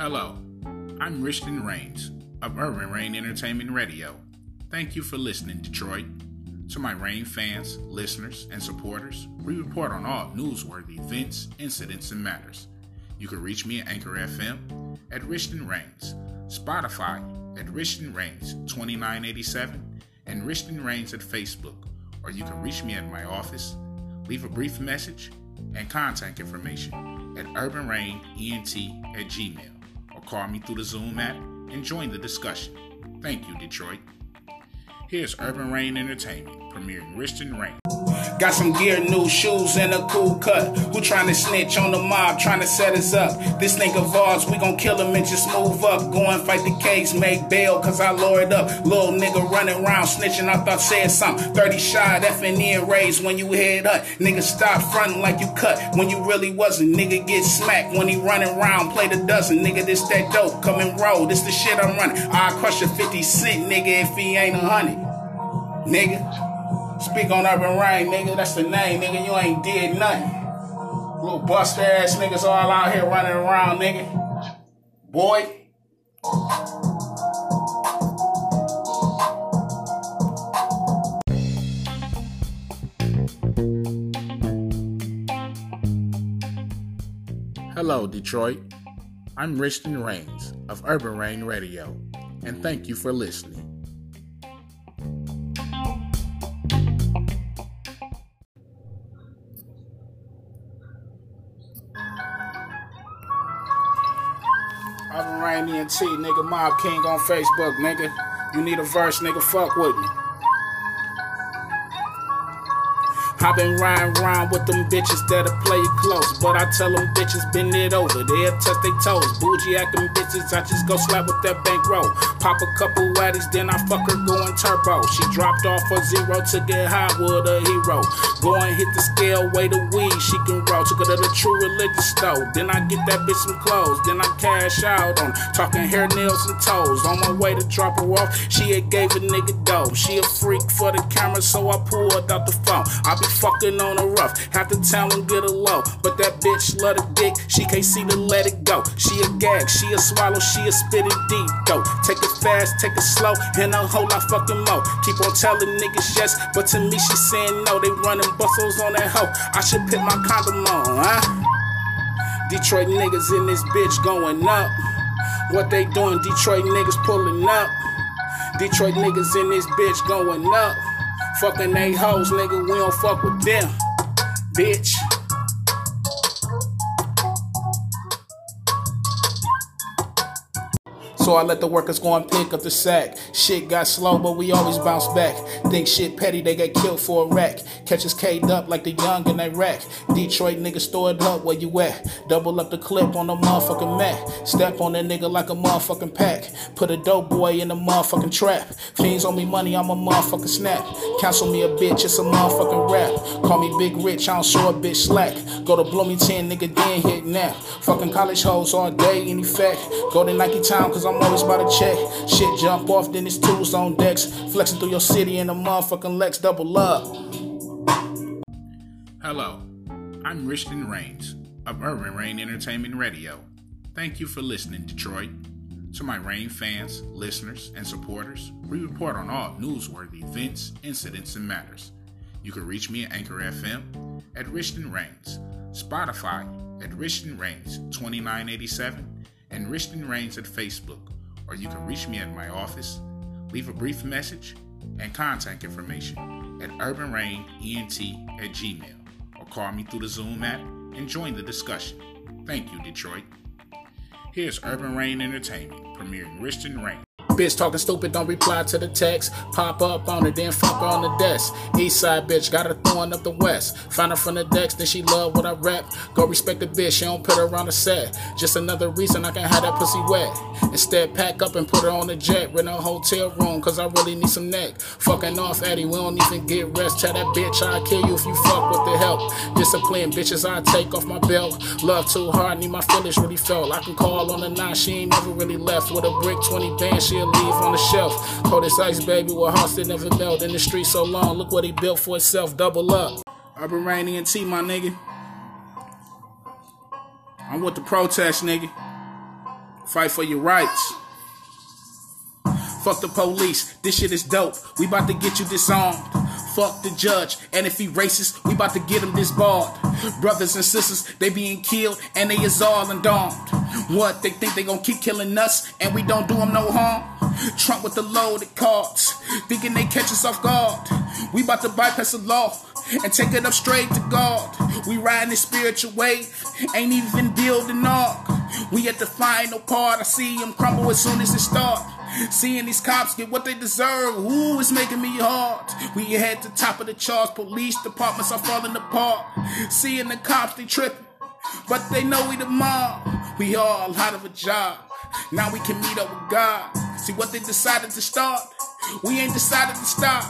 Hello, I'm Richton Reigns of Urban Reign Entertainment Radio. Thank you for listening, Detroit. To my Reign fans, listeners, and supporters, we report on all newsworthy events, incidents, and matters. You can reach me at Anchor FM at Richton Reigns, Spotify at Richton Reigns 2987, and Richton Reigns at Facebook, or you can reach me at my office, leave a brief message, and contact information at urbanreignent at gmail or call me through the Zoom app and join the discussion. Thank you, Detroit. Here's Urban Reign Entertainment, premiering Richton Reign. Got some gear, new shoes, and a cool cut. Who trying to snitch on the mob, trying to set us up? This nigga Vars, we gon' kill him and just move up. Go and fight the case, make bail, cause I lowered up. Little nigga running around snitching, I thought said something. 30 shot, FNE and raised when you head up. Nigga stop fronting like you cut when you really wasn't. Nigga get smacked when he running around, play the dozen. Nigga, this that dope, come and roll. This the shit I'm running. I crush a 50 cent nigga if he ain't a hundred. Nigga. Speak on Urban Reign, nigga. That's the name, nigga. You ain't did nothing. Little buster ass niggas all out here running around, nigga. Boy. Hello, Detroit. I'm Richton Reigns of Urban Reign Radio, and thank you for listening. ENT, nigga. Mob King on Facebook, nigga. You need a verse, nigga. Fuck with me. I been riding around with them bitches that'll play it close. But I tell them bitches bend it over. They'll touch their toes. Bougie acting bitches, I just go slap with that bankroll. Pop a couple waddies, then I fuck her going turbo. She dropped off a zero to get high with a hero. Go and hit the scale, weigh the weed, she can roll. Took her to the true religious store. Then I get that bitch some clothes. Then I cash out on talking hair, nails, and toes. On my way to drop her off, she had gave a nigga dough. She a freak for the camera, so I pulled out the phone. I be fucking on a rough. Have to tell him get a low. But that bitch love the dick. She can't see to let it go. She a gag, she a swallow, she a spit it deep. Take it fast, take it slow, and a whole lot fucking more. Keep on telling niggas yes, but to me she saying no. They running bustles on that hoe. I should put my condom on, huh? Detroit niggas in this bitch going up. What they doing? Detroit niggas pulling up. Detroit niggas in this bitch going up. Fucking they hoes, nigga, we don't fuck with them. Bitch. So I let the workers go and pick up the sack. Shit got slow, but we always bounce back. Think shit petty, they get killed for a rack. Catch us K'd up like the young in Iraq. Detroit niggas store it up where you at. Double up the clip on the motherfucking mat. Step on that nigga like a motherfucking pack. Put a dope boy in the motherfucking trap. Fiends on me money, I'm a motherfucking snap. Cancel me a bitch, it's a motherfucking rap. Call me Big Rich, I don't show a bitch slack. Go to Bloomington, nigga, then hit now. Fucking college hoes all day, in effect. Go to Nike Town, cause I'm always about check. Shit jump off, then it's tools on decks. Flexing through your city in a motherfucking Lex, double up. Hello, I'm Richton Reigns of Urban Reign Entertainment Radio. Thank you for listening, Detroit. To my Reign fans, listeners, and supporters, we report on all newsworthy events, incidents, and matters. You can reach me at Anchor FM at Richton Reigns, Spotify at Richton Reigns 2987, and Richton Reigns at Facebook, or you can reach me at my office, leave a brief message, and contact information at urbanreignent at gmail, or call me through the Zoom app and join the discussion. Thank you, Detroit. Here's Urban Reign Entertainment, premiering Richton Reign. Bitch talking stupid, don't reply to the text. Pop up on it, then fuck her on the desk. East side bitch, got her throwing up the west. Find her from the decks, then she love what I rap. Go respect the bitch, she don't put her on the set. Just another reason I can have that pussy wet. Instead, pack up and put her on the jet. Rent a hotel room, cause I really need some neck. Fucking off Eddie, we don't even get rest. Tell that bitch I'll kill you if you fuck with the help. Discipline, bitches I take off my belt. Love too hard, need my feelings really felt. I can call on the nine, she ain't never really left. With a brick 20 band, leave on the shelf. Coldest ice, baby, with hearts that never melt. In the street so long, look what he built for himself. Double up. Urban Reign ENT, my nigga. I'm with the protest, nigga. Fight for your rights. Fuck the police, this shit is dope. We about to get you disarmed. Fuck the judge, and if he racist, we about to get him disbarred. Brothers and sisters, they being killed, and they is all undomed. What, they think they gonna keep killing us, and we don't do them no harm? Trump with the loaded cards, thinking they catch us off guard. We about to bypass the law, and take it up straight to God. We riding this spiritual wave, ain't even building ark. We at the final part, I see them crumble as soon as it start. Seeing these cops get what they deserve, ooh, it's making me hard. We at the top of the charts, police departments are falling apart. Seeing the cops, they tripping, but they know we the mob. We all out of a job. Now we can meet up with God. See what they decided to start. We ain't decided to stop.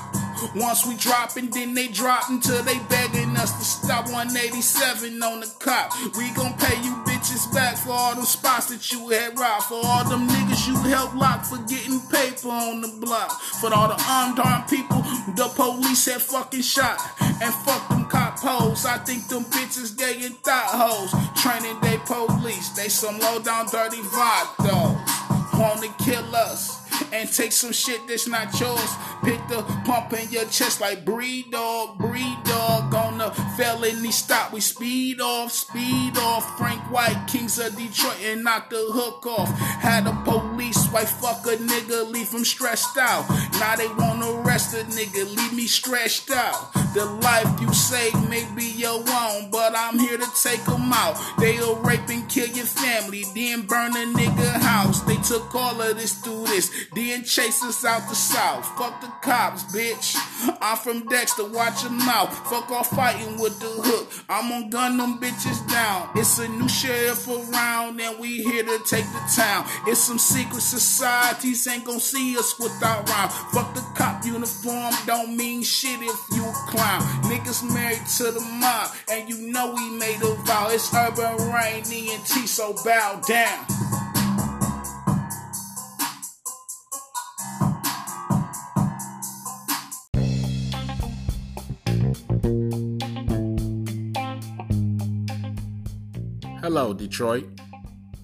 Once we drop and then they drop until they begging us to stop 187 on the cop. We gon' pay you bitches back for all them spots that you had robbed. For all them niggas you helped lock for getting paper on the block. For all the unarmed people the police had fucking shot. And fuck them cop hoes. I think them bitches gay and thought hoes. Training they police. They some low down dirty vibe though. Wanna kill us and take some shit that's not yours. Pick the pump in your chest like breed dog, breed dog. On the felony stop, we speed off, speed off. Frank White, Kings of Detroit, and knock the hook off. Had a police wife fuck a nigga, leave him stressed out. Now they wanna arrest a nigga, leave me stretched out. The life you say may be your own, but I'm here to take them out. They'll rape and kill your family, then burn a nigga house. They took all of this through this, then chase us out the south. Fuck the cops, bitch. I'm from Dexter, watch your mouth. Fuck off fighting with the hook. I'm gonna gun them bitches down. It's a new sheriff around, and we here to take the town. It's some secret societies ain't gonna see us without rhyme. Fuck the cop uniform, don't mean shit if you a. Niggas married to the mob, and you know we made a vow. It's urban reign, ENT, so bow down. Hello, Detroit.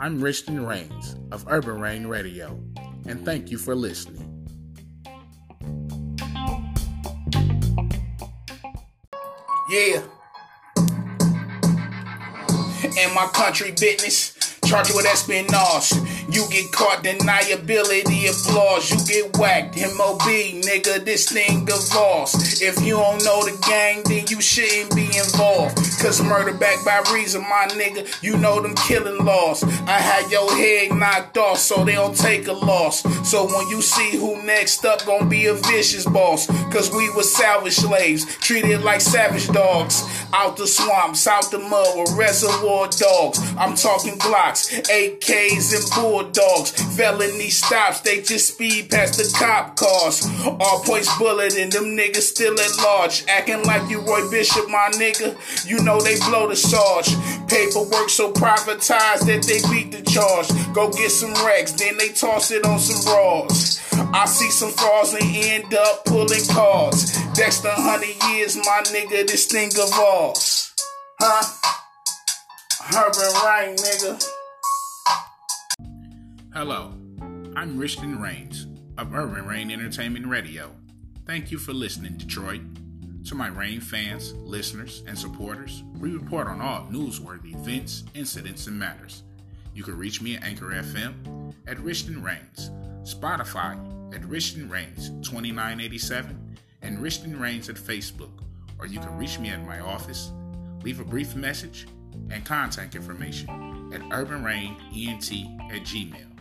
I'm Richton Reigns of Urban Reign Radio, and thank you for listening. Yeah. And my country business, charge you with espionage. You get caught, deniability applause. You get whacked, MOB, nigga, this thing evolves. If you don't know the gang, then you shouldn't be involved. Cause murder back by reason, my nigga, you know them killing laws. I had your head knocked off, so they don't take a loss. So when you see who next up, gonna be a vicious boss. Cause we were salvage slaves, treated like savage dogs. Out the swamps, out the mud with reservoir dogs. I'm talking blocks, AKs, and Bulldogs. Dogs, felony stops, they just speed past the cop cars. All points bullet and them niggas still at large. Acting like you Roy Bishop, my nigga. You know they blow the charge. Paperwork so privatized that they beat the charge. Go get some wrecks, then they toss it on some bras. I see some frauds and end up pulling cards. Dexter, 100 years, my nigga, this thing evolves. Huh? Urban Reign, nigga. Hello, I'm Richton Reigns of Urban Reign Entertainment Radio. Thank you for listening, Detroit. To my Reign fans, listeners, and supporters, we report on all newsworthy events, incidents, and matters. You can reach me at Anchor FM at Richton Reigns, Spotify at Richton Reigns 2987, and Richton Reigns at Facebook, or you can reach me at my office, leave a brief message, and contact information at urbanreignent at gmail,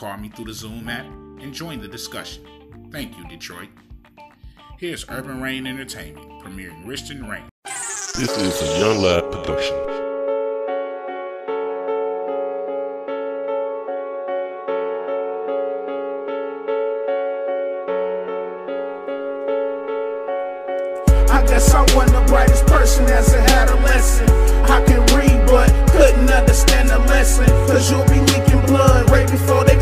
call me through the Zoom app and join the discussion. Thank you, Detroit. Here's Urban Reign Entertainment, premiering Richton Reign. This is a Young Lad production. I guess I wasn't the brightest person as an adolescent. I can read, but couldn't understand the lesson. Cause you'll be leaking blood right before they clean the weapon.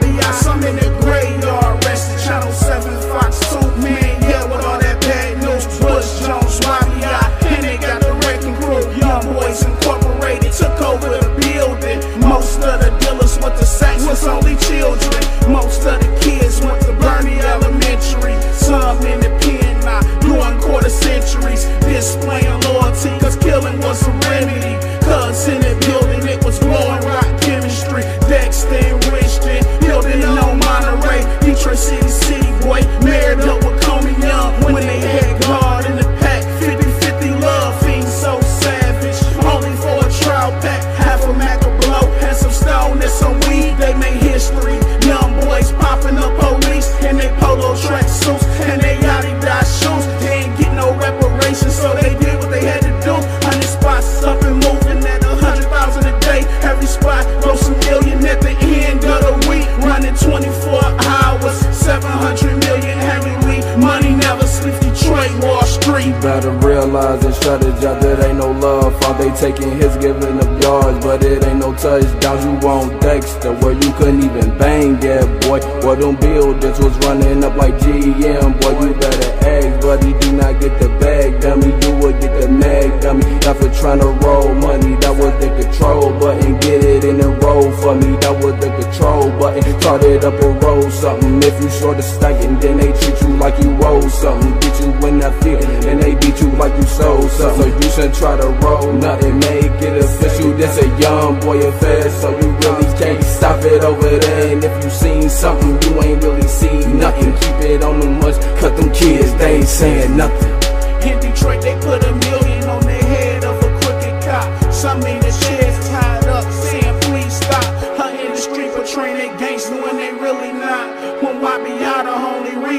Be out, some in the graveyard, resting Channel 7, Fox 2, man, yeah, with all that bad news, Bush, Jones, Wabia, and they got the wrecking crew, Young Boys Incorporated took over the building, most of the dealers with the sacks was only taking hits, giving up yards, but it ain't no touchdowns. You want Dexter, where you couldn't even bang, yeah, boy. Well, them buildings was running up like GM, boy. You better but he do not get the bag, dummy. You would get the mag, dummy. Not for trying to for me, that was the control button. Start it up and roll something. If you short the stack, and then they treat you like you roll something. Beat you in that field, and they beat you like you sold something. So you shouldn't try to roll nothing, make it official. This a young boy affair, so you really can't stop it over there. And if you seen something, you ain't really seen nothing. Keep it on the much, cut them kids, they ain't saying nothing. In Detroit, they put a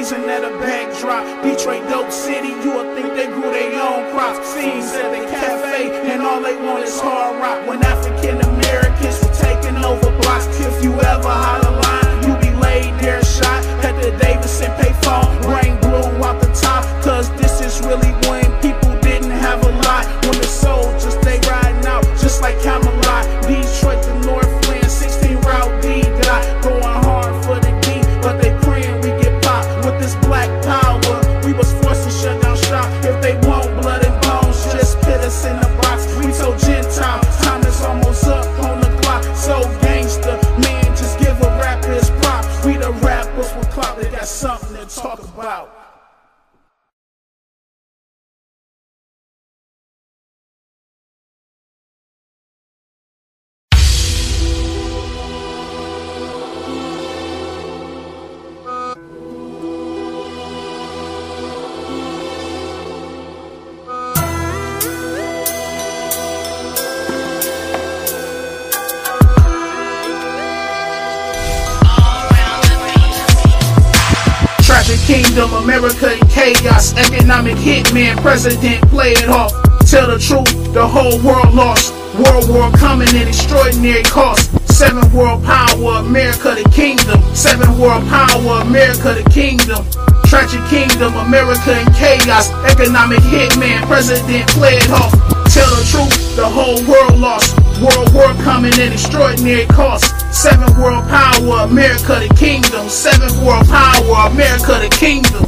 reason that a bag drop. Detroit dope city, you would think they grew their own crops. Scenes at the cafe, and all they want is hard rock. When African Americans were taking over blocks, if you ever holler line, you be laid there shot at the Davidson payphone. Rain blew out the top, cause this is really when people didn't have a lot. When the soldiers chaos. Economic hitman, president, play it off. Tell the truth, the whole world lost. World war coming at extraordinary cost. Seven world power, America the kingdom. Seven world power, America the kingdom. Tragic kingdom, America in chaos. Economic hitman, president, play it off. Tell the truth, the whole world lost. World war coming at extraordinary cost. Seven world power, America the kingdom. Seven world power, America the kingdom.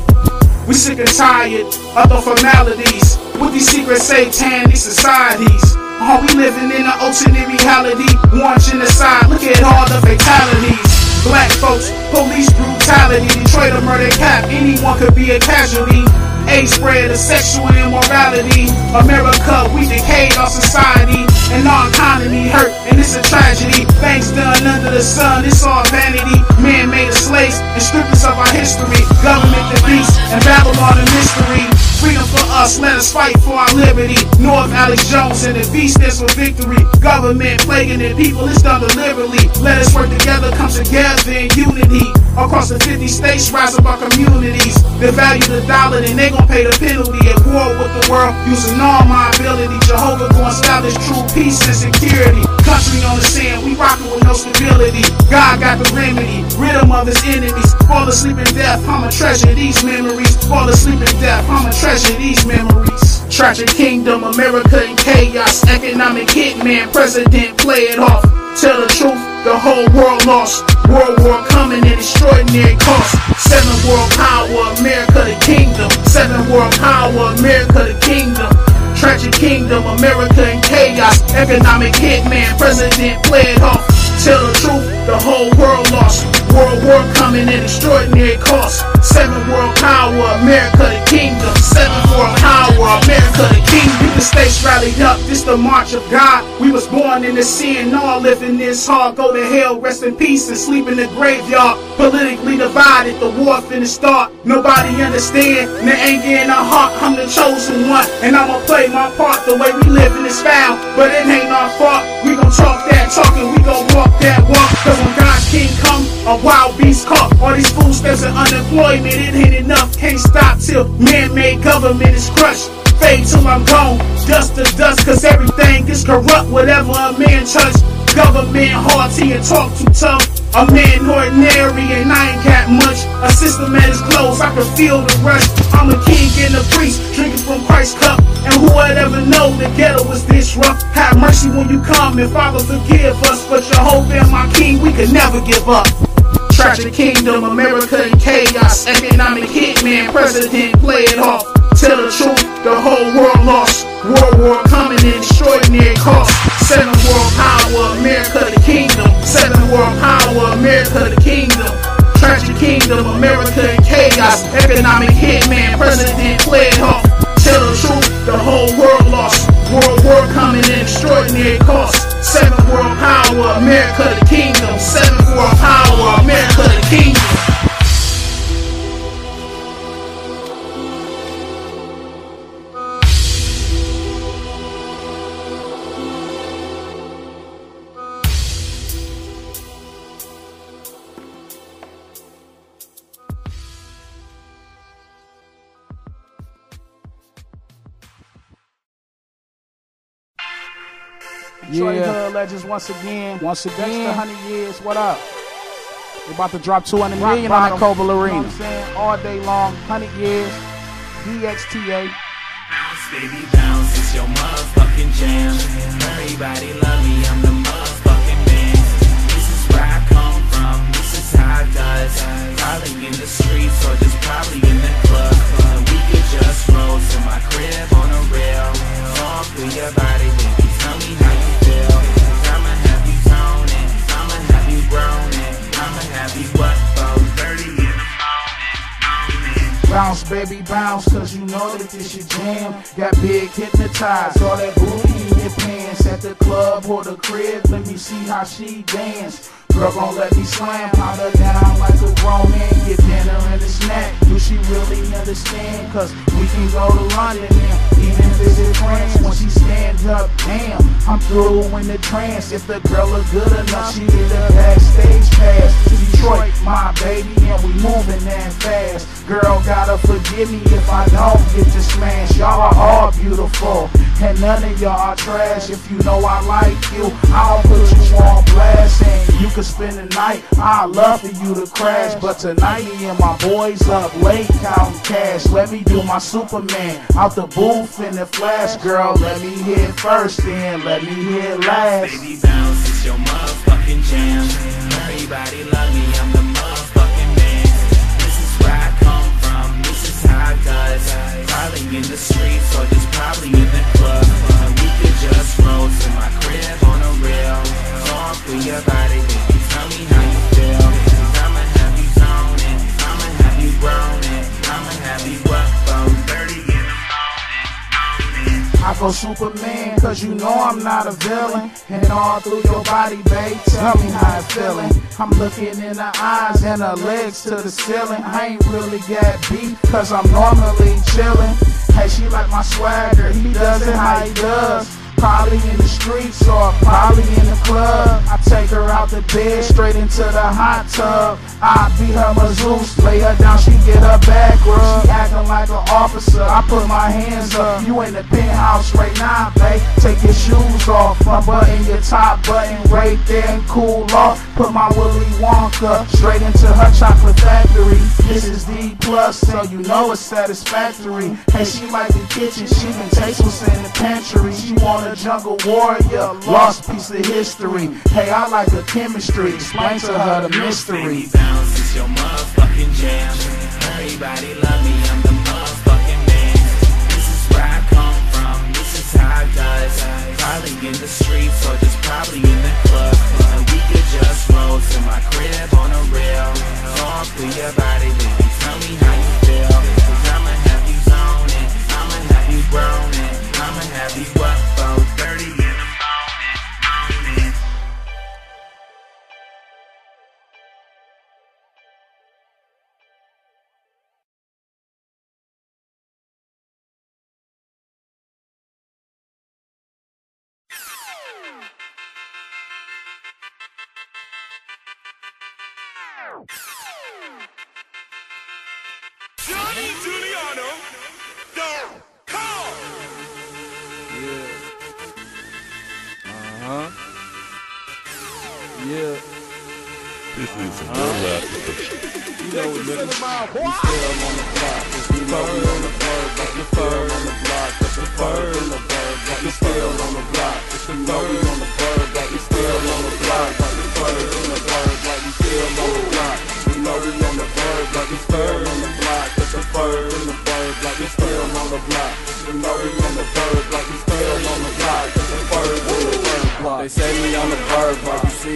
We sick and tired of the formalities with these secret satanic societies. Are we living in an alternate reality? One genocide, look at all the fatalities. Black folks, police brutality, Detroit a murder cap, anyone could be a casualty. AIDS spread of sexual immorality. America, we decayed our society, and our economy hurt, and it's a tragedy. Things done under the sun, it's all vanity. Man made us slaves and strippers of our history. Government the beast, and Babylon the mystery. Freedom for us, let us fight for our liberty. North Alex Jones and the V stands for victory. Government plaguing the people, it's done deliberately. Let us work together, come together in unity. Across the 50 states, rise up our communities. They value the dollar, then they gon' pay the penalty. At war with the world, using all my ability. Jehovah gon' establish true peace and security. Country on the sand, we rockin' with no stability. God got the remedy, rid of his enemies. Fall asleep in death, I'ma treasure these memories. Fall asleep in death, I'ma treasure these memories. Tragic kingdom, America in chaos. Economic hitman, president, play it off. Tell the truth, the whole world lost. World war coming at extraordinary cost. Seven world power, America the kingdom. Seven world power, America the kingdom. Tragic kingdom, America in chaos. Economic hitman, president, play it off. Tell the truth, the whole world lost. World war coming in extraordinary cost. Seven world power, America the kingdom. Seven world power, America the kingdom. The states rallied up, this the march of God. We was born in the sin, all living this hard. Go to hell, rest in peace, and sleep in the graveyard. Politically divided, the war finna start. Nobody understand the anger in our heart. I'm the chosen one, and I'ma play my part the way we live in this foul. But it ain't our fault. We gon' talk that talk and we gon' walk that walk. Cause when God's king come, a wild beast caught. All these stamps and unemployment, it ain't enough. Can't stop till man-made government is crushed. Fade till I'm gone, dust to dust, cause everything is corrupt. Whatever a man touch, Government haughty and talk too tough. A man ordinary and I ain't got much. A system at his close, I can feel the rush. I'm a king and a priest, drinking from Christ's cup. And who would ever know the ghetto was this rough? Have mercy when you come and Father forgive us. But your hope in my king, we can never give up. Tragic kingdom, America in chaos. Economic hitman, president, play it off. Tell the truth, the whole world lost. World war coming in extraordinary cost. Seven world power, America the kingdom. Seven world power, America the kingdom. Tragic kingdom, America in chaos. Economic hitman, president, play it off. Tell the truth, the whole world lost. World war coming in extraordinary cost. Seven world power, America the kingdom. Seven world power, America the kingdom. Detroit Yeah. Hood Legends once again. Once Dexter again, 100 years. What up? we about to drop 200 Rock million on that bottom. Coble You know what Arena. I'm saying? All day long. 100 years. DXTA. Bounce, baby, bounce, it's your motherfucking jam. Everybody love me, I'm the is does. Probably in the streets or just probably in the club. And we could just roll to my crib on a rail. Talk through your body, baby, tell me how you feel. i I'ma have you zoning, I'ma have you groaning, I'ma have you what, for 30 in the morning. Bounce, baby, bounce, cause you know that this your jam. Got big hypnotized, all that booty in your pants. At the club or the crib, let me see how she dance. Girl gon' let me slam, pound her down like a grown man. Get dinner and a snack. Do she really understand? Cause we can go to London and even visit France when she stand up. Damn, I'm through in the trance. If the girl is good enough, she get a backstage pass. To Detroit, my baby, and we moving that fast. Girl, gotta forgive me if I don't get to smash. Y'all are all beautiful, and none of y'all are trash. If you know I like you, I'll put you on blast, and you can spend the night. I love for you to crash, but tonight me and my boys up late counting cash. Let me do my Superman out the booth in the flash, girl. Let me hit first, then let me hit last. Baby bounce, it's your motherfucking jam. Everybody love me, I'm the motherfucking man. This is where I come from, this is how it does. Probably in the streets or just probably in the club. Just roll to my crib on a rail. Talk through your body, baby, tell me how you feel. i I'ma have you zoning, I'ma have you groaning, I'ma have you up from 30 in the morning. I go Superman, cause you know I'm not a villain. And all through your body, babe, tell me how it feeling. I'm looking in her eyes and her legs to the ceiling. I ain't really got beat, cause I'm normally chillin'. Hey, she like my swagger, he does it how he does. Probably in the streets or probably in the club. I take her out the bed, straight into the hot tub. I be her masseuse, lay her down, she get her back rub. She acting like an officer, I put my hands up. You in the penthouse right now, babe. Take your shoes off, unbutton your top button right there and cool off. Put my Willy Wonka straight into her chocolate factory. This is D plus, so you know it's satisfactory. Hey, she like the kitchen, she can taste what's in the pantry. She want a jungle warrior, lost piece of history. Hey, I like the chemistry, explain to her the mystery. Bounce, your motherfucking jam. Everybody love me, I'm the motherfucking man. This is where I come from, this is how it does. Probably in the streets or just probably in the club. And we could just roll to my crib on a rail. Talk through your body, baby, tell me how you feel. Cause I'ma have you zoning, I'ma have you groaning, I'ma have you up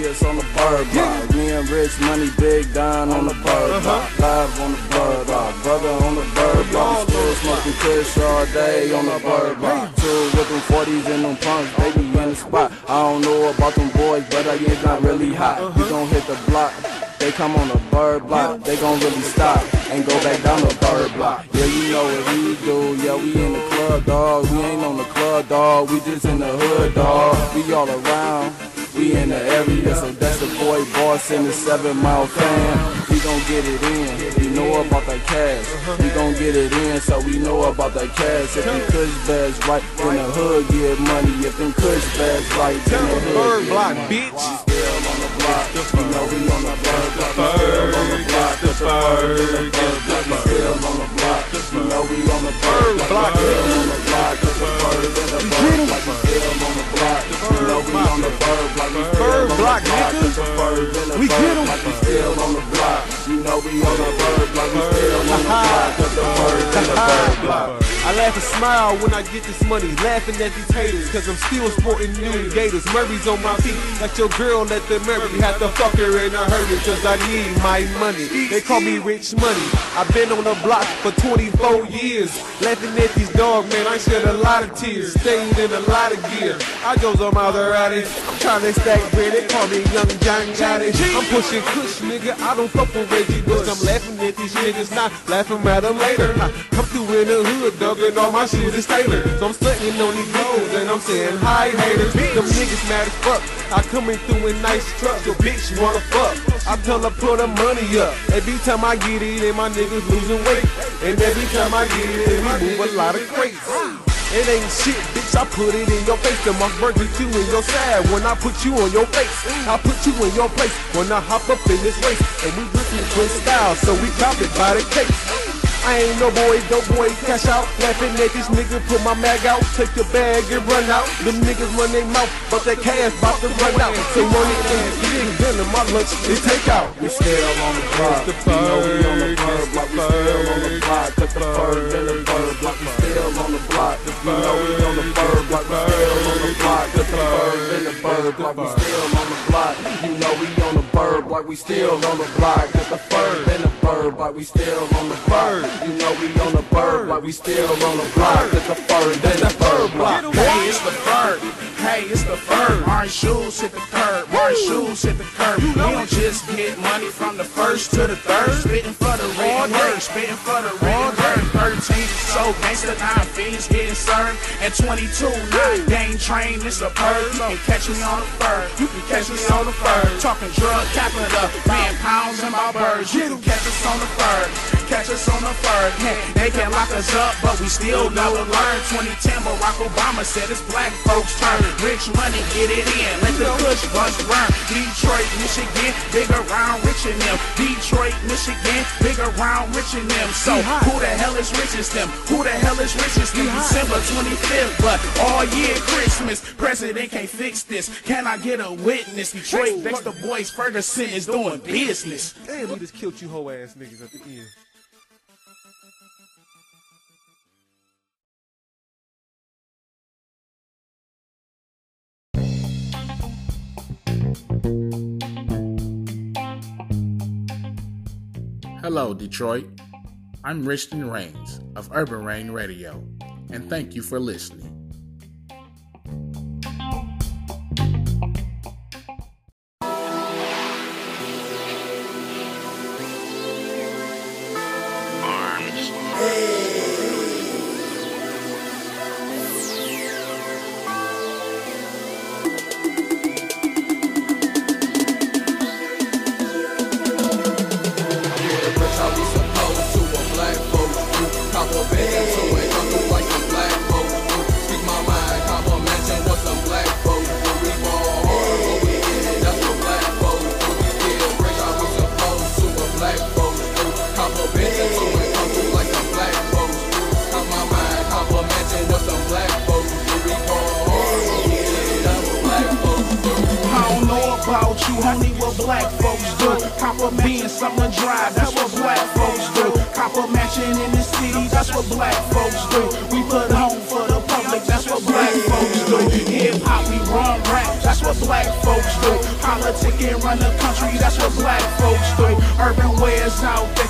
on the bird block. Me and Rich Money Big Don on the bird block. Live on the bird block. Brother on the bird block. We still smoking kush all day on the bird block. Two with them 40s and them punks, baby in the spot. I don't know about them boys, but I get not really hot. We gon' hit the block. They come on the bird block, they gon' really stop and go back down the bird block. Yeah, you know what we do. Yeah, we in the club, dog. We ain't on the club, dog. We just in the hood, dog. We all around. We in the area, so that's the boy boss in the seven mile fan. We gon' get it in. We know about that cash. We gon' get it in, so we know about that cash. If them kush bags right, then the hood get money. If them kush bags right, then the hood Bird get block, bitch. On the block. You know we on the bird block. We still on the. The bird in the bird. We still on the block. You know we on the bird block. On the block. The bird in the bird. We still on the block. You know we on the bird block. We Bird block, nigga. The bird in the We get block. We still on the block. You know we on the bird block. We still on the block. The bird in the bird block. I laugh and smile when I get this money, laughing at these haters, cause I'm still sporting new gators. Murray's on my feet, like your girl let the Murray. Had to fuck her in a hurry, cause I need my money. They call me Rich Money. I've been on the block for 24 years, laughing at these dogs, man. I shed a lot of tears, stayed in a lot of gear. I go some Maserati, I'm trying to stack bread. They call me Young John Gotti. I'm pushing Kush, nigga. I don't fuck with Reggie Bush. I'm laughing at these niggas, not laughing at them later. I come through in the hood, dog, and all my shoes is tailored. So I'm stunting on these hoes, and I'm saying hi haters. Them niggas mad as fuck. I coming through in nice trucks, your bitch you wanna fuck. I tell her put her money up. Every time I get it, and my niggas losing weight. And every time I get it, we move a lot of crates. It ain't shit, bitch. I put it in your face. The must burger you in your side when I put you on your face. I put you in your place when I hop up in this race. And we looking twin style, so we cop it by the case. I ain't no boy, no boy, cash out. Laughing at this nigga, put my mag out. Take your bag and run out. Them niggas run their mouth, but that cash bout to run out. So money ain't big, dinner, my lunch is takeout. We still on the block. the You know we on the bird, block. We still on the block. Cut the the bird in the bird block. We still on the block. You know we on the bird block. We still on the block. Cut the bird in the bird block. We still on the block. You know we on the bird like We still on the block. Cut the bird in the bird block. We still on the block. You know we on the bird like We still on the block. Cut the bird in the bird block. Hey, it's the bird. Hey, it's the bird. Orange shoes hit the curb. Orange shoes hit the curb. We don't just get money from the first to the third. Spitting for the written word. Spitting for the written word. 13 so gangsta, nine fiends getting served. And 22, nine gang train. It's a bird. You can catch me on the bird. You can catch me on the bird. Talking drug capital. man, pounds in my birds. You can catch us on the bird. Catch us on the bird. They can lock us up, but we still know to learn. 2010, Barack Obama said it's black folks' turn. Rich money, get it in. Let the push bust burn. Detroit, Michigan, big around rich in them. Detroit, Michigan, big around rich in them. So who the hell is richest them? Who the hell is richest them? December 25th, but all year Christmas. President can't fix this. Can I get a witness? Detroit, Dexter Boys, Ferguson is doing business. Damn, we just killed you hoe ass niggas at the end. Hello, Detroit. I'm Richton Reigns of Urban Reign Radio, and thank you for listening.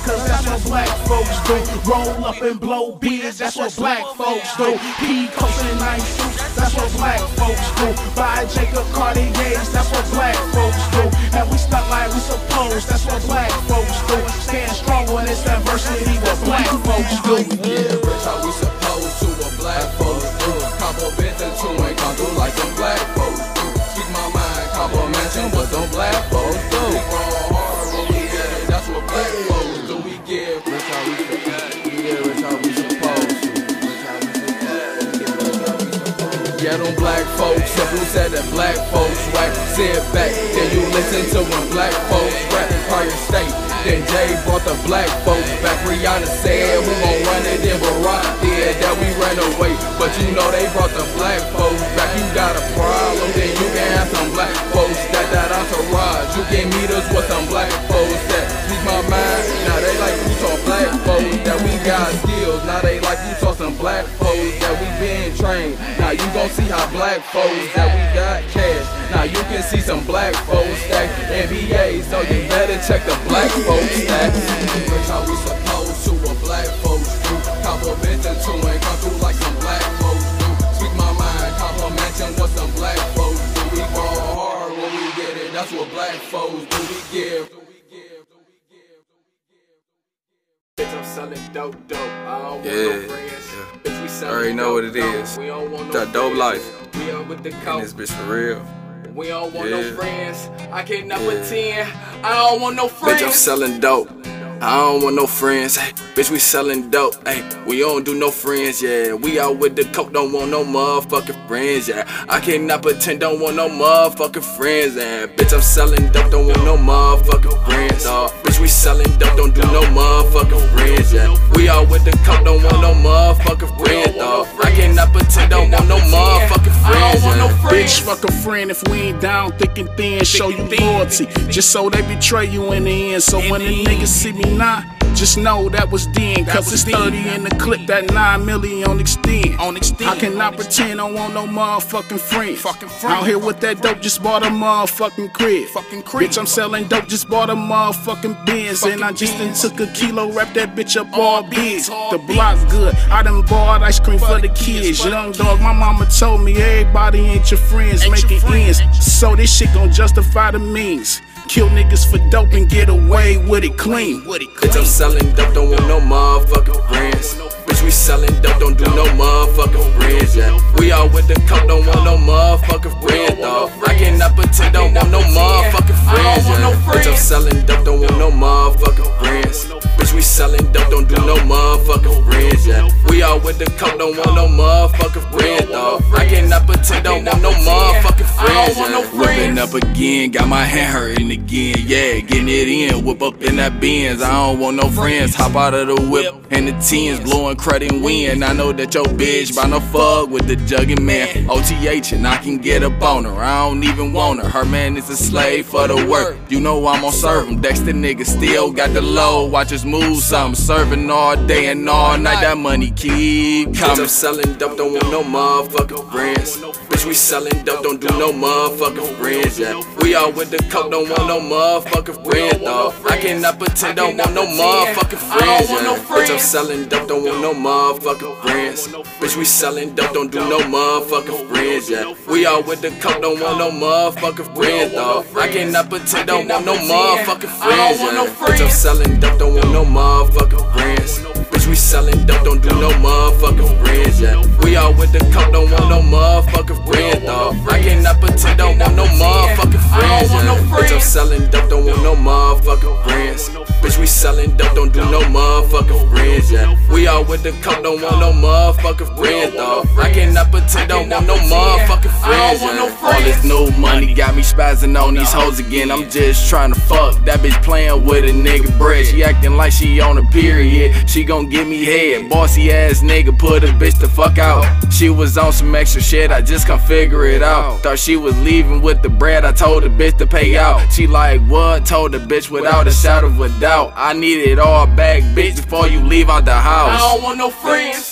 Cause that's what black folks do. Roll up and blow beers, that's what black folks do. P and nice suits, that's what black folks do. Buy Jacob Cartiers, that's what black folks do. And we stuck like we supposed, that's what black folks do. Stand strong when it's adversity, what black folks do. Yeah, rich how we supposed to what black folks do. Couple bits and two ain't come like some black folks do. Speak my mind, mansion, what them black folks do. Yeah, them black folks, simple said that black folks whack. Sit back, then you listen to when black folks rap Empire State. Then Jay brought the black folks back. Rihanna said, Who gon' run it? Then Barack did that we ran away. But you know they brought the black folks back. You got a problem, then you can have some black folks. That that entourage. You can meet us with some black folks that speak my mind. Got skills. Now they like you talk some black folks that we been trained. Now you gon' see how black folks that we got cash. Now you can see some black folks stack NBA, so you better check the black folks stats. That's how we supposed to a black folks do. Compliment and two ain't come through like some black folks do. Speak my mind, complimenting what some black folks do. We ball hard when we get it, that's what black folks do. We give. Bitch, I'm selling dope, dope. I don't want no friends. yeah. Bitch, we selling Already know what dope, it dope. is. We don't want no That dope friends. life. We on with the And coke. this bitch for real. We don't want Yeah. no friends. I cannot Yeah. pretend. I don't want no friends. Bitch, I'm selling dope. I don't want no friends. Hey, bitch, we selling dope. Hey, we don't do no friends, yeah. We out with the coke, don't want no motherfucking friends, yeah. I cannot pretend, don't want no motherfucking friends, yeah. Bitch, I'm selling dope, don't want no motherfucking friends, dawg. Bitch, we selling dope, don't do no motherfucking friends, yeah. We out with the coke, don't want no motherfucking friends, dawg. I cannot pretend, don't want no motherfucking friends, yeah. Bitch, fuck a friend if we ain't down thick and thin. Show you loyalty, just so they betray you in the end. So when the niggas see me not, just know that was then. Cause it's 30 in the clip, that 9 million on extend. On extend. I cannot pretend I want no motherfucking friend. Fucking friend. Out here with that dope, just bought a motherfucking crib. Fucking crib. Bitch, I'm selling dope, just bought a motherfucking Benz. And I just done took a kilo, wrap that bitch up all big. The block good. I done bought ice cream for the kids. Young dog, my mama told me everybody ain't your friends, making ends. So this shit gon' justify the means. Kill niggas for dope and get away with it clean. Bitch, I'm selling dope, don't want no motherfucking friends. Bitch, we selling dope, don't do no motherfucking friends, yeah. We all with the coke, don't want no motherfucking friends, dawg. I cannot pretend, don't want no motherfucking friends, yeah. Bitch, I'm selling dope, don't want no motherfucking friends. Bitch, we selling dope, don't do no motherfucking friends, yeah. We all with the coke, don't want no motherfucking friends, dawg. I cannot pretend, don't want no motherfucking friends, yeah. Whipping up again, got my hand hurting again, yeah. Getting it in, whip up in that Benz. I don't want no friends, hop out of the whip and the tens, blowing credit win. I know that your bitch bout no fuck with the jugging man. OTH and I can get a boner. I don't even want her. Her man is a slave for the work. You know I'm gon' serve him. Dexter nigga still got the low. Watch us move some. Serving all day and all night. That money keep coming. I'm selling dope, don't want no motherfucking friends. Bitch, we selling dope, don't do no motherfucking friends, yeah. We all with the coke, don't want no motherfucking friends, dawg. I cannot pretend, don't want no motherfucking friends. Bitch, I'm selling dope, don't want no motherfucking friends. Bitch, we selling dope, don't do no motherfucking friends, yeah. We all with the coke, don't want no motherfucking friends, dawg. I cannot pretend, don't want no motherfucking friends, yeah. Bitch, I'm selling dope, don't want no motherfucking friends. Bitch, we selling dope, don't do no motherfucking friends, yeah. We all with the coke, don't want no motherfucking friends, dawg. I cannot pretend, don't want no motherfucking friends, yeah. Bitch, I'm selling dope, don't want no motherfucking friends. Bitch, we selling dope, don't do no motherfucking friends, yeah. We all with the coke, don't want no motherfucking friends, dawg. I cannot pretend, don't want no motherfucking friends, yeah. All this new money got me spazzing on these hoes again. I'm just trying to fuck. That bitch playing with a nigga bread. She acting like she on a period. She gon' give me head. Bossy ass nigga put a bitch the fuck out. She was on some extra shit, I just can't figure it out. Thought she was leaving with the bread, I told the bitch to pay out. She like, what? Told the bitch without a shadow of a doubt. I need it all back, bitch, before you leave out the house. I don't want no friends.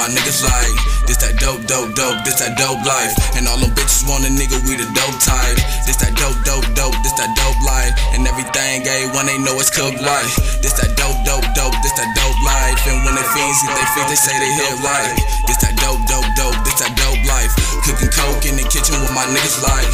My niggas like This that dope, dope, dope, this that dope life. And all them bitches want a nigga, we the dope type. This that dope, dope, dope, this that dope life. And everything gay when they know it's cooked life. This that dope, dope, dope, this that dope life. And when they fiends get they feet, they say they hit right This that dope, dope, dope, this that dope life. Cooking coke in the kitchen with my niggas like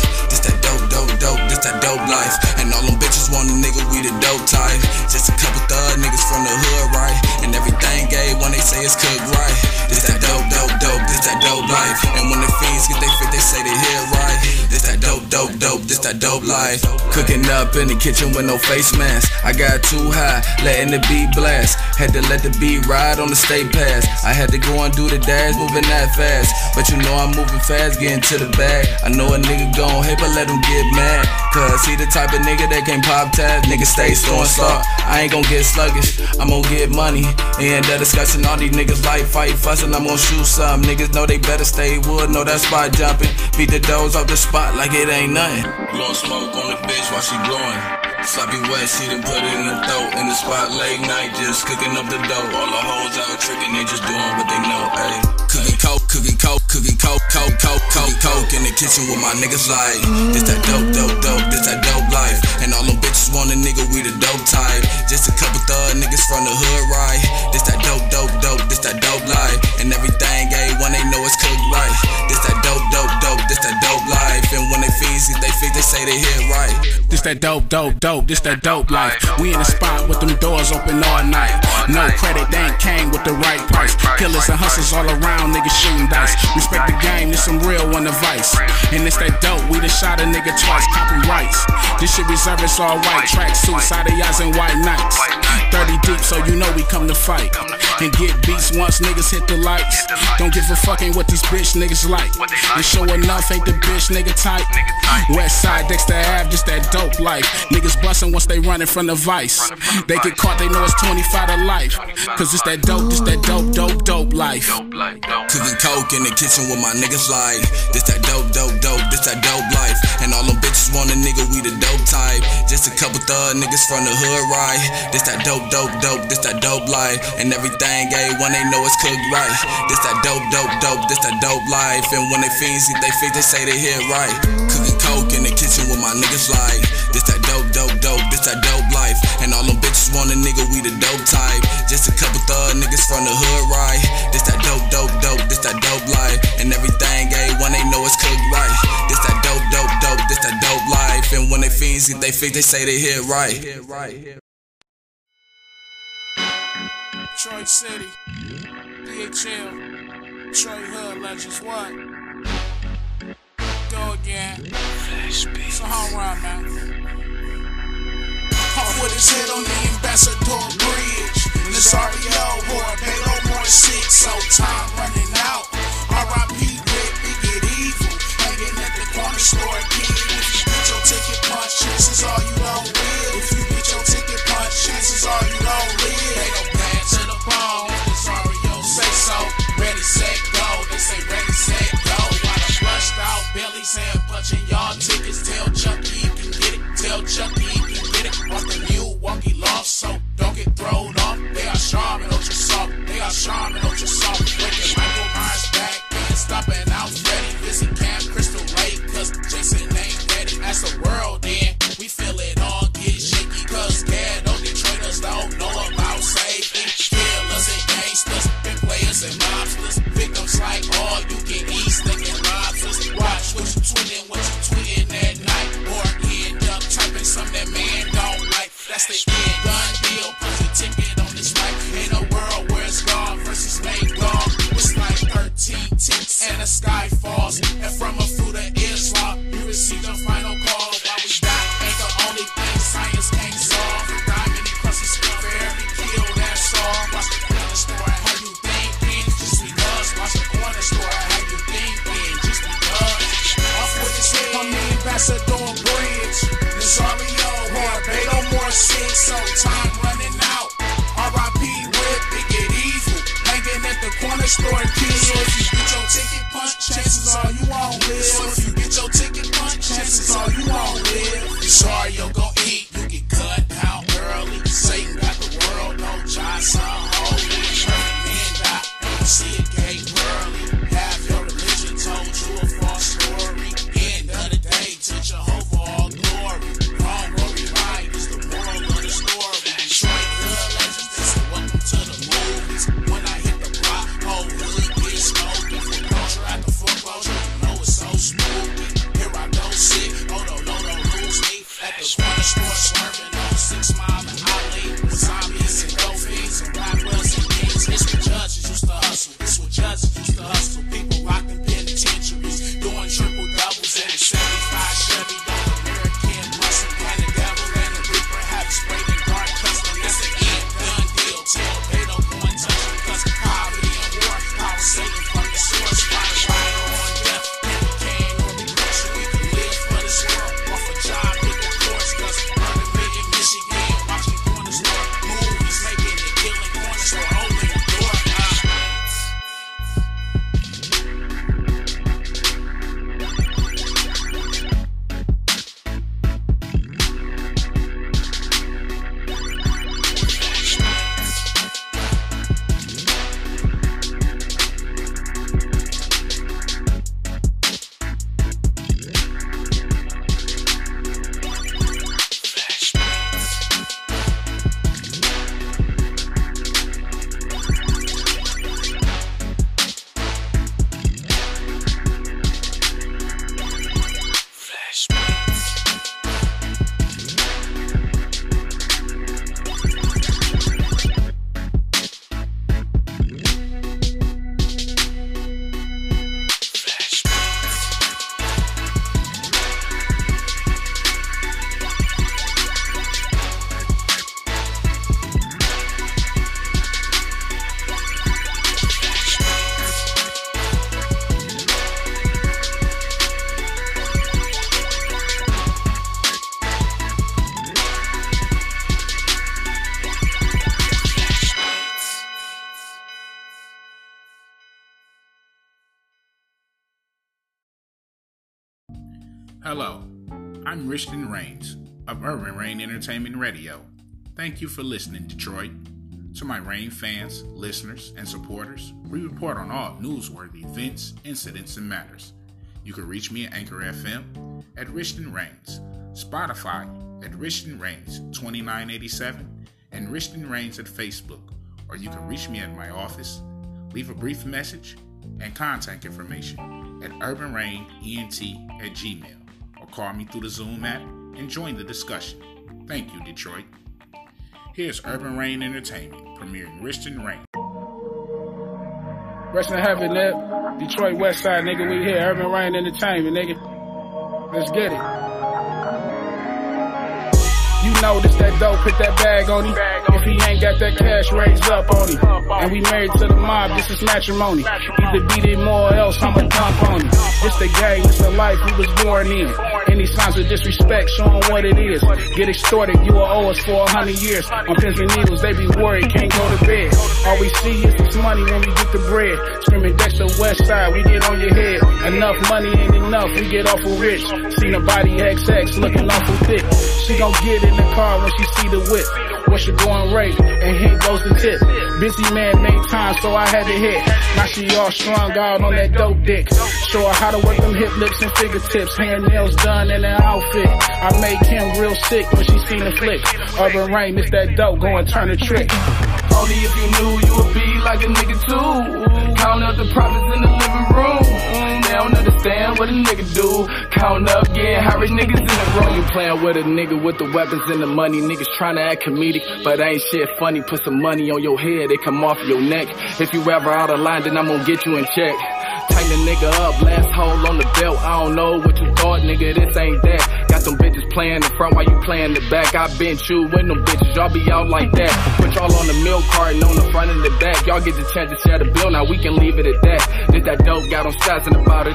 dope, this that dope life. And all them bitches want a nigga, we the dope type. Just a couple thug niggas from the hood, right? And everything gay when they say it's cooked right. This that dope, dope, dope, this that dope life And when the fiends get they fit, they say they hit right This that dope, dope, dope, this that dope life Cooking up in the kitchen with no face mask. I got too high, letting the beat blast. Had to let the beat ride on the state pass. I had to go and do the dash, moving that fast. But you know I'm moving fast, getting to the bag. I know a nigga gon' hate, but let him get mad. Cause he the type of nigga that can't pop tabs. Nigga stay throwing salt. I ain't gon' get sluggish, I'm gon' get money. And that discussion, all these niggas like fight, fussin'. I'm gon' shoot some. Niggas know they better stay wood, know that spot jumping. Beat the doors off the spot like it ain't nothing. Blowing smoke on the bitch while she blowing. Sloppy wet, she done put it in the throat. In the spot late night, just cooking up the dough. All the hoes out tricking, they just doing what they know. Ayy, cooking coke, cooking coke, cooking coke, coke, coke, coke, coke in the kitchen with my niggas like. This that dope, dope, dope, this that dope life. And all them bitches want a nigga, we the dope type. Just a couple thug niggas from the hood, right? This that dope, dope, dope, this that dope life. And everything gay when they know it's cooked right. This that dope, dope, dope, this that dope life. And when they fees get they feet, they say they hit right. This that dope, dope, dope, this that dope life. We in the spot with them doors open all night. No credit, they ain't came with the right price. Killers and hustlers all around, niggas shooting dice. Respect the game, this some real one advice. And it's that dope, we done shot a nigga twice, copyrights. This shit reserved, it's all white tracksuits, eyes and white nights. 30 deep, so you know we come to fight. And get beats once niggas hit the lights. Don't give a fucking what these bitch niggas like. And sure enough, ain't the bitch nigga tight. West side, Dexter Ave, just that dope life. Niggas bustin' once they running from the vice. They get caught, they know it's 25 to life. Cause it's that dope, it's that dope, dope, dope life. Cooking coke in the kitchen with my niggas like This that dope, dope, dope, this that dope life And all them bitches want a nigga, we the dope type Just a couple thug niggas from the hood, right? This that dope, dope, dope, this that dope life And everything gay when they know it's cooked right This that dope, dope, dope, this that dope life And when they fiends get they feet, they say they hit right Cooking coke in the kitchen with my niggas like This that dope, dope, dope, this that dope life. And all them bitches want a nigga, we the dope type. Just a couple thug niggas from the hood, right? This that dope, dope, dope, this that dope life. And everything gay when they know it's cooked right. This that dope, dope, dope, this that dope life. And when they fiends get they feet, they say they hit right. Detroit City, DHL, Detroit Hood Legends, what? Go again. So how rhyme, man? Off with his head on the Ambassador Bridge. Nazario, boy, pay no more six, so time running out. R.I.P. Rick, we get evil. Hanging at the corner store again. If you get your ticket punch, chances are you don't win. If you get your ticket punch, chances are you don't live. They don't plan to the bone. Nazario say so. Ready, set, go. They say ready, Billy saying punching y'all tickets. Tell Chucky he can get it. Tell Chucky he can get it. Off the new walkie lost, so don't get thrown off. They are sharp and ultra soft. They are sharp and ultra soft. Breaking Michael Myers back and stopping out Freddy. Visit Camp Crystal Lake, cause Jason ain't ready. As the world in, we feel it all Richton Reigns of Urban Reign Entertainment Radio. Thank you for listening, Detroit. To my Reign fans, listeners, and supporters, we report on all newsworthy events, incidents, and matters. You can reach me at Anchor FM at Richton Reigns, Spotify at Richton Reigns 2987, and Richton Reigns at Facebook, or you can reach me at my office, leave a brief message, and contact information at urbanreignent at gmail, call me through the Zoom app and join the discussion. Thank you, Detroit. Here's Urban Reign Entertainment, premiering Richton Reign. Rest in heaven, nigga. Detroit West Side, nigga. We here. Urban Reign Entertainment, nigga. Let's get it. You know this that dope, put that bag on him. If he ain't got that cash, raise up on him. And we married to the mob, this is matrimony. Either beat it more or else I'ma dump on him. This the game, it's the life we was born in. Signs of disrespect, show 'em what it is. Get extorted, you will owe us for a hundred years. On pins and needles, they be worried, can't go to bed. All we see is this money when we get the bread. Screaming Dexter West Side, we get on your head. Enough money ain't enough, we get awful rich. Seen a body XX looking awful thick. She gon' get in the car when she see the whip. What's your going rate? And here goes the tip. Busy man made time, so I had to hit. Now she all strung out on that dope dick. Show her how to work them hip lips and fingertips. Hair nails done in an outfit. I make him real sick when she seen the flick. Urban Reign, it's that dope, go and turn the trick. Only if you knew you would be like a nigga too. Count up the profits in the living room. Mm, They don't understand what a nigga do. Count up, getting high niggas in the room. You playing with a nigga with the weapons and the money. Niggas trying to act comedic, but ain't shit funny. Put some money on your head, it come off your neck. If you ever out of line, then I'm gonna get you in check. Tighten the nigga up, last hole on the belt. I don't know what you thought, nigga, this ain't that. Got them bitches playing in front while you playing the back. I been with them bitches, y'all be out like that. Put y'all on the milk on the front and the back. Y'all get the chance to share the bill, now we can leave it at that. That dope, got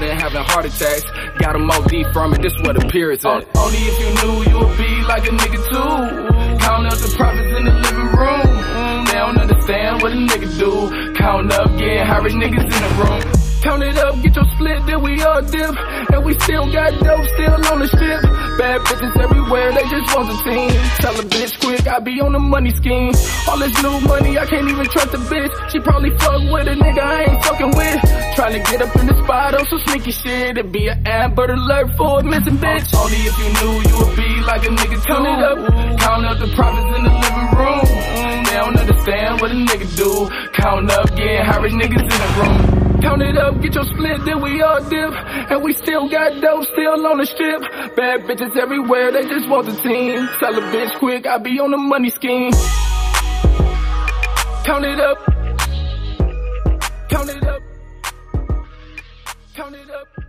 and having heart attacks. Got them OD from it, this what appears at. Only if you knew you would be like a nigga too. Count up the profits in the living room. Mm, They don't understand what a nigga do. Count up, high rich niggas in the room. Count it up, get your split, then we all dip. And we still got dope, still on the strip. Bad bitches everywhere, they just want the team. Tell a bitch quick, I be on the money scheme. All this new money, I can't even trust a bitch. She probably fuck with a nigga I ain't fucking with. Trying to get up in the spot on some sneaky shit. It'd be an Amber alert for a missing bitch. Only if you knew you would be like a nigga. Count it up, count up the profits in the living room. They don't understand what a nigga do. Count up, getting high niggas in the room. Count it up, get your split, then we all dip. And we still got dope, still on the strip. Bad bitches everywhere, they just want the team. Tell a bitch quick, I be on the money scheme. Count it up. Count it up. Count it up.